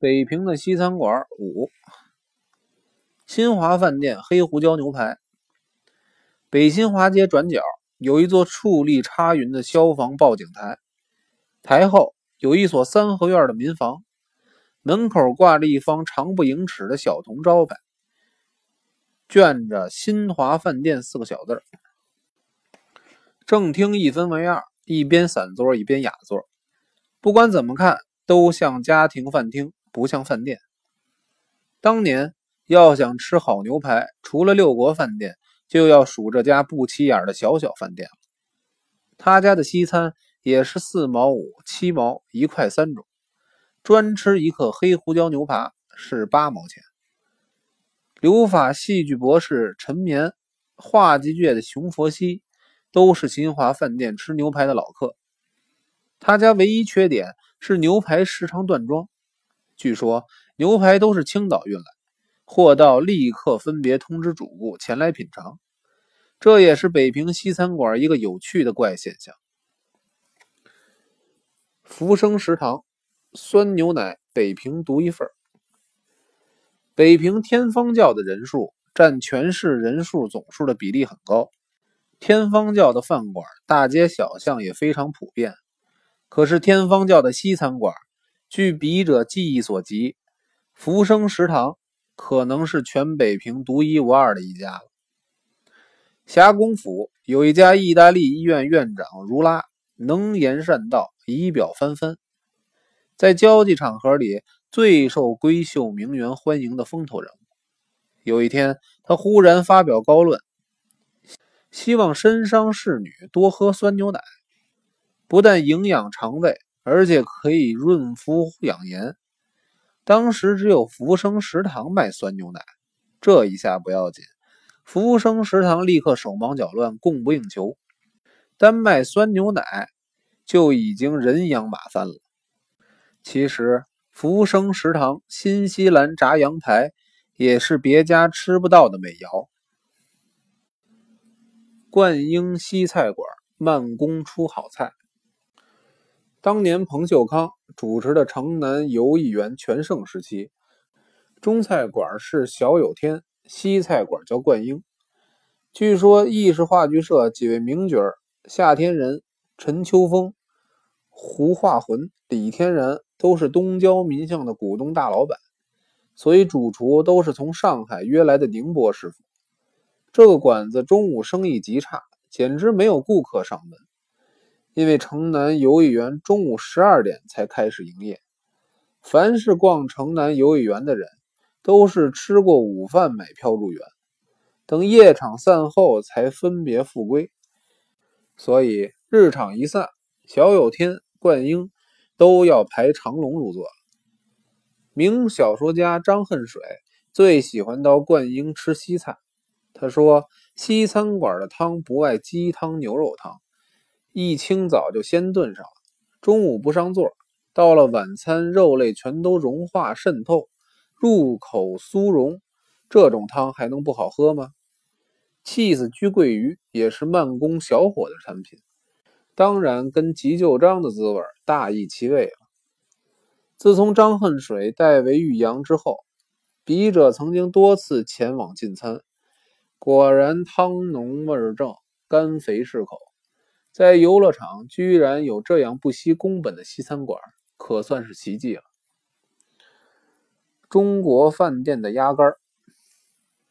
北平的西餐馆五，新华饭店黑胡椒牛排。北新华街转角有一座矗立插云的消防报警台，台后有一所三合院的民房，门口挂着一方长不盈尺的小铜招牌，镌着“新华饭店”四个小字正厅一分为二，一边散座，一边雅座。不管怎么看，都像家庭饭厅，不像饭店。当年要想吃好牛排，除了六国饭店，就要数这家不起眼的小小饭店了。他家的西餐也是四毛五、七毛、一块三种，专吃一克黑胡椒牛排是八毛钱。留法戏剧博士陈绵、话剧界的熊佛西都是新华饭店吃牛排的老客。他家唯一缺点是牛排时常断装，据说牛排都是青岛运来，货到立刻分别通知主顾前来品尝，这也是北平西餐馆一个有趣的怪现象。福生食堂酸牛奶，北平独一份北平天方教的人数占全市人数总数的比例很高，天方教的饭馆大街小巷也非常普遍。可是天方教的西餐馆，据笔者记忆所及，福生食堂可能是全北平独一无二的一家了。霞公府有一家意大利医院院长如拉，能言善道，仪表翻番，在交际场合里最受闺秀名媛欢迎的风头人物。有一天，他忽然发表高论，希望身伤侍女多喝酸牛奶。不但营养肠胃，而且可以润肤养颜。当时只有福生食堂卖酸牛奶，这一下不要紧，福生食堂立刻手忙脚乱，供不应求。单卖酸牛奶就已经人仰马翻了。其实福生食堂新西兰炸羊排也是别家吃不到的美肴。冠英西菜馆慢工出好菜。当年彭秀康主持的城南游艺园全盛时期，中菜馆是小有天，西菜馆叫冠英。据说意式话剧社几位名角夏天仁、陈秋风、胡化魂、李天然都是东郊民巷的股东大老板，所以主厨都是从上海约来的宁波师傅。这个馆子中午生意极差，简直没有顾客上门。因为城南游艺园中午十二点才开始营业，凡是逛城南游艺园的人，都是吃过午饭买票入园，等夜场散后才分别复归。所以日场一散，小有天、冠英都要排长龙入座。名小说家张恨水最喜欢到冠英吃西餐，他说：“西餐馆的汤不外鸡汤、牛肉汤。”一清早就先炖上了，中午不上座，到了晚餐肉类全都融化渗透，入口酥溶，这种汤还能不好喝吗？气死居桂鱼也是慢工小火的产品，当然跟急救章的滋味大异其味了。自从张恨水代为玉阳之后，笔者曾经多次前往进餐，果然汤浓味正，甘肥适口。在游乐场居然有这样不惜工本的西餐馆，可算是奇迹了。中国饭店的鸭肝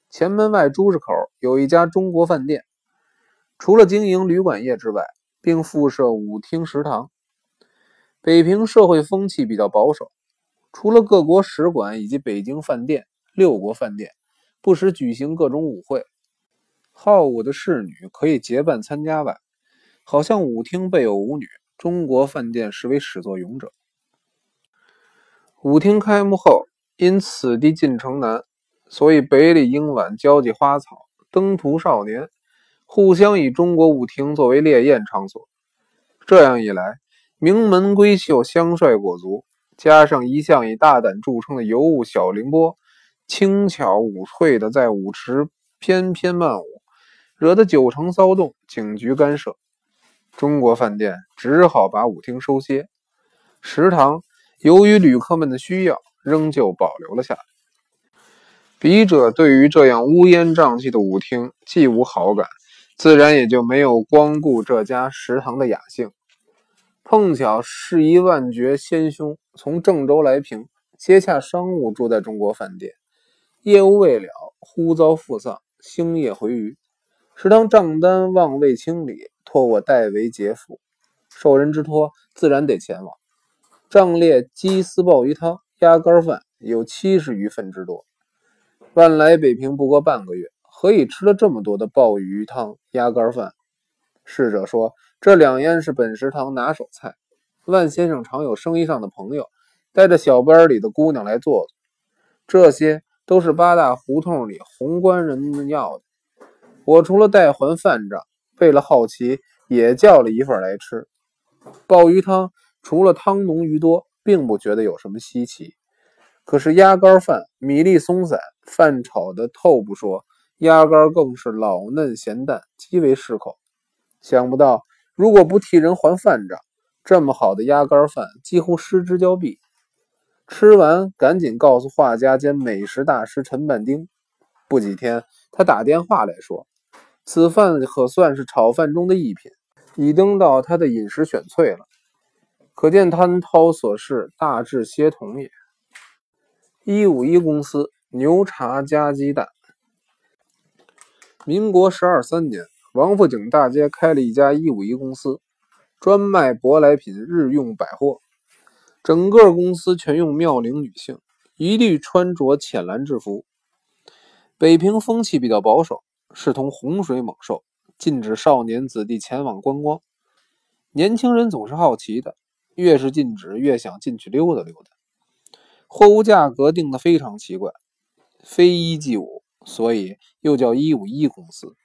前门外朱市口有一家中国饭店，除了经营旅馆业之外，并附设舞厅食堂。北平社会风气比较保守，除了各国使馆以及北京饭店、六国饭店不时举行各种舞会，好舞的侍女可以结伴参加外，好像舞厅备有舞女，中国饭店实为始作俑者。舞厅开幕后，因此地进城难，所以北里英晚交际花草，登徒少年互相以中国舞厅作为猎艳场所。这样一来，名门闺秀香帅裹足，加上一向以大胆著称的尤物小凌波，轻巧舞脆的在舞池翩翩曼舞，惹得九城骚动，警局干涉。中国饭店只好把舞厅收歇，食堂由于旅客们的需要，仍旧保留了下来。笔者对于这样乌烟瘴气的舞厅既无好感，自然也就没有光顾这家食堂的雅兴。碰巧是一万绝先兄从郑州来平，接洽商务，住在中国饭店，业务未了，忽遭父丧，星夜回渝。食堂账单望未清理，托我代为结付。受人之托，自然得前往。账列鸡丝鲍鱼汤、鸭肝饭有七十余份之多。万来北平不过半个月，何以吃了这么多的鲍鱼汤、鸭肝饭？侍者说，这两样是本食堂拿手菜。万先生常有生意上的朋友，带着小班里的姑娘来坐坐。这些都是八大胡同里红官人们要的。我除了代还饭账，为了好奇，也叫了一份来吃。鲍鱼汤除了汤浓鱼多，并不觉得有什么稀奇。可是鸭肝饭米粒松散，饭炒的透不说，鸭肝更是老嫩咸淡，极为适口。想不到，如果不替人还饭账，这么好的鸭肝饭几乎失之交臂。吃完，赶紧告诉画家兼美食大师陈半丁。不几天，他打电话来说，此饭可算是炒饭中的一品，已登到他的饮食选粹了。可见汤涛所示大致协同也。一五一公司牛茶加鸡蛋。民国十二三年，王府井大街开了一家一五一公司，专卖舶来品日用百货。整个公司全用妙龄女性，一律穿着浅蓝制服。北平风气比较保守，视同洪水猛兽，禁止少年子弟前往观光。年轻人总是好奇的，越是禁止，越想进去溜达溜达。货物价格定的非常奇怪，非一即五，所以又叫一五一公司。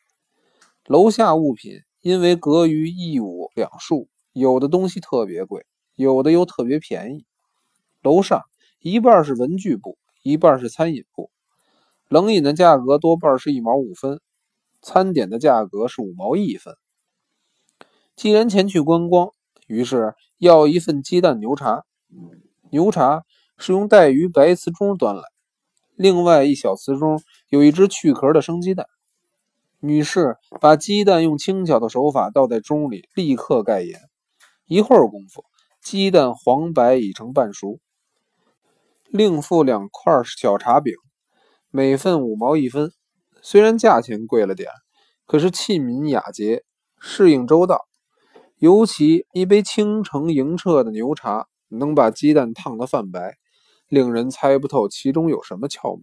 楼下物品因为隔于一五两数，有的东西特别贵，有的又特别便宜。楼上一半是文具部，一半是餐饮部。冷饮的价格多半是一毛五分，餐点的价格是五毛一分。既然前去观光，于是要一份鸡蛋牛茶，牛茶。是用带鱼白瓷盅端来，另外一小瓷盅有一只去壳的生鸡蛋。女士把鸡蛋用轻巧的手法倒在盅里，立刻盖严。一会儿功夫，鸡蛋黄白已成半熟。另附两块小茶饼，每份五毛一分。虽然价钱贵了点，可是器皿雅洁，适应周到。尤其一杯清澄莹澈的牛茶，能把鸡蛋烫得泛白。令人猜不透其中有什么窍门。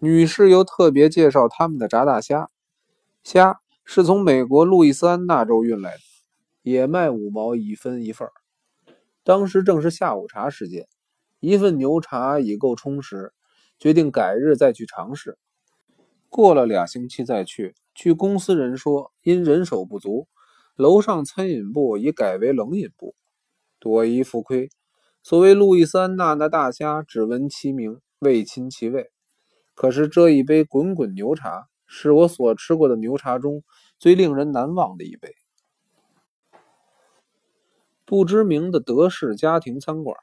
女士又特别介绍他们的炸大虾，虾是从美国路易斯安那州运来的，也卖五毛一分一份。当时正是下午茶时间，一份牛茶已够充实，决定改日再去尝试。过了俩星期再去。据公司人说，因人手不足，楼上餐饮部已改为冷饮部，多一副亏。所谓路易斯安那的大虾，只闻其名，未亲其味。可是这一杯滚滚牛茶，是我所吃过的牛茶中最令人难忘的一杯。不知名的德式家庭餐馆，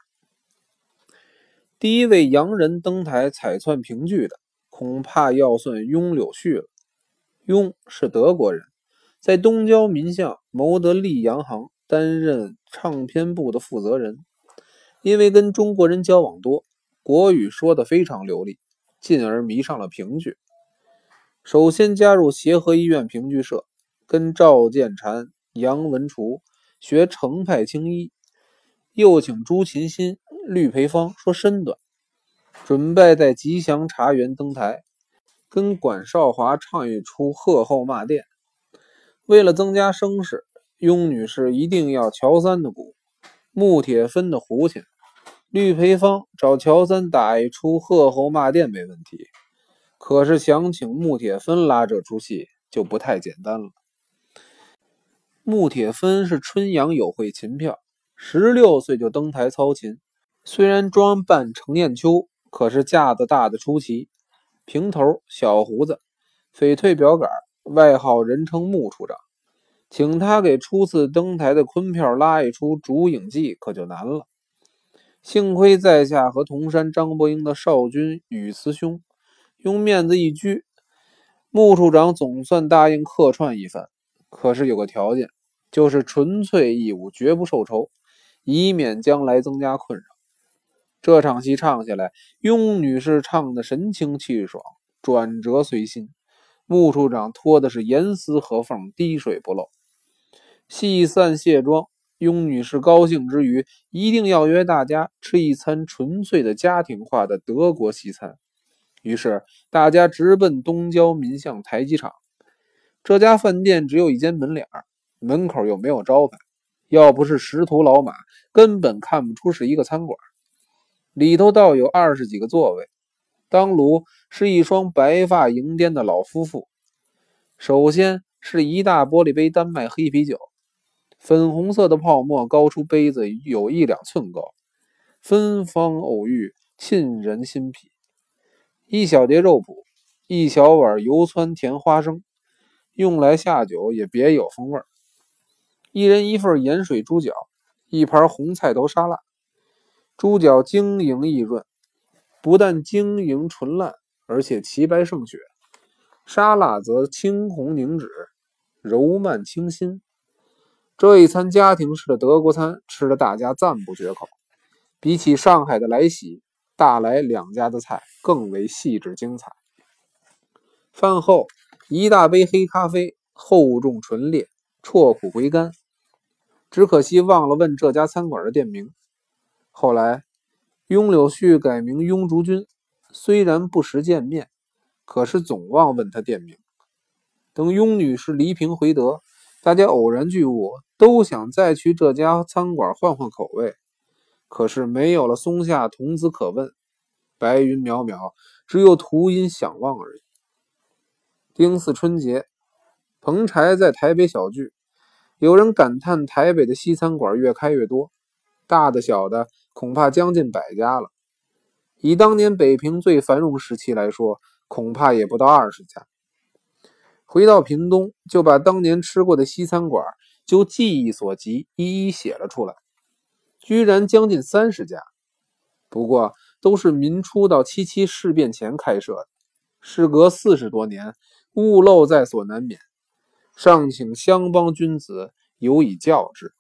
第一位洋人登台彩窜评剧的，恐怕要算雍柳絮了。雍是德国人，在东郊民巷谋得利洋行，担任唱片部的负责人。因为跟中国人交往多，国语说得非常流利，进而迷上了评剧。首先加入协和医院评剧社，跟赵建禅、杨文厨学程派青衣，又请朱琴心、绿培芳说身段，准备在吉祥茶园登台，跟管少华唱一出贺后骂店。为了增加声势，雍女士一定要乔三的鼓。穆铁芬的胡琴，绿培芳找乔三打一出贺后骂店没问题，可是想请穆铁芬拉这出戏就不太简单了。穆铁芬是春阳友会琴票，十六岁就登台操琴，虽然装扮程砚秋，可是架子大的出奇，平头小胡子，翡翠表杆，外号人称穆处长。请他给初次登台的昆票拉一出《烛影记》，可就难了。幸亏在下和铜山张伯英的少君宇慈兄用面子一拘，穆处长总算答应客串一番。可是有个条件，就是纯粹义务，绝不受酬，以免将来增加困扰。这场戏唱下来，雍女士唱的神清气爽，转折随心。穆处长拖的是严丝合缝，滴水不漏。戏散卸妆。雍女士高兴之余，一定要约大家吃一餐纯粹的家庭化的德国西餐。于是大家直奔东郊民巷台机场。这家饭店只有一间门脸儿门口又没有招牌，要不是识途老马，根本看不出是一个餐馆。里头倒有二十几个座位，当炉是一双白发银颠的老夫妇。首先是一大玻璃杯丹麦黑啤酒。粉红色的泡沫高出杯子有一两寸高，芬芳偶遇，沁人心脾。一小碟肉脯，一小碗油酸甜花生，用来下酒也别有风味。一人一份盐水猪脚，一盘红菜头沙拉。猪脚晶莹易润，不但晶莹纯烂，而且齐白胜雪；沙拉则青红凝脂，柔曼清新。这一餐家庭式的德国餐，吃的大家赞不绝口。比起上海的来喜，大来两家的菜更为细致精彩。饭后一大杯黑咖啡，厚重醇烈，啜苦回甘。只可惜忘了问这家餐馆的店名。后来，雍柳絮改名雍竹君，虽然不时见面，可是总忘问他店名。等雍女士离平回德。大家偶然聚晤，都想再去这家餐馆换换口味，可是没有了松下童子可问，白云渺渺，只有图音想望而已。丁巳春节，彭柴在台北小聚，有人感叹台北的西餐馆越开越多，大的小的恐怕将近百家了。以当年北平最繁荣时期来说，恐怕也不到二十家。回到屏东，就把当年吃过的西餐馆，就记忆所及，一一写了出来。居然将近三十家，不过都是民初到七七事变前开设的。事隔四十多年，屋漏在所难免，尚请乡邦君子有以教之。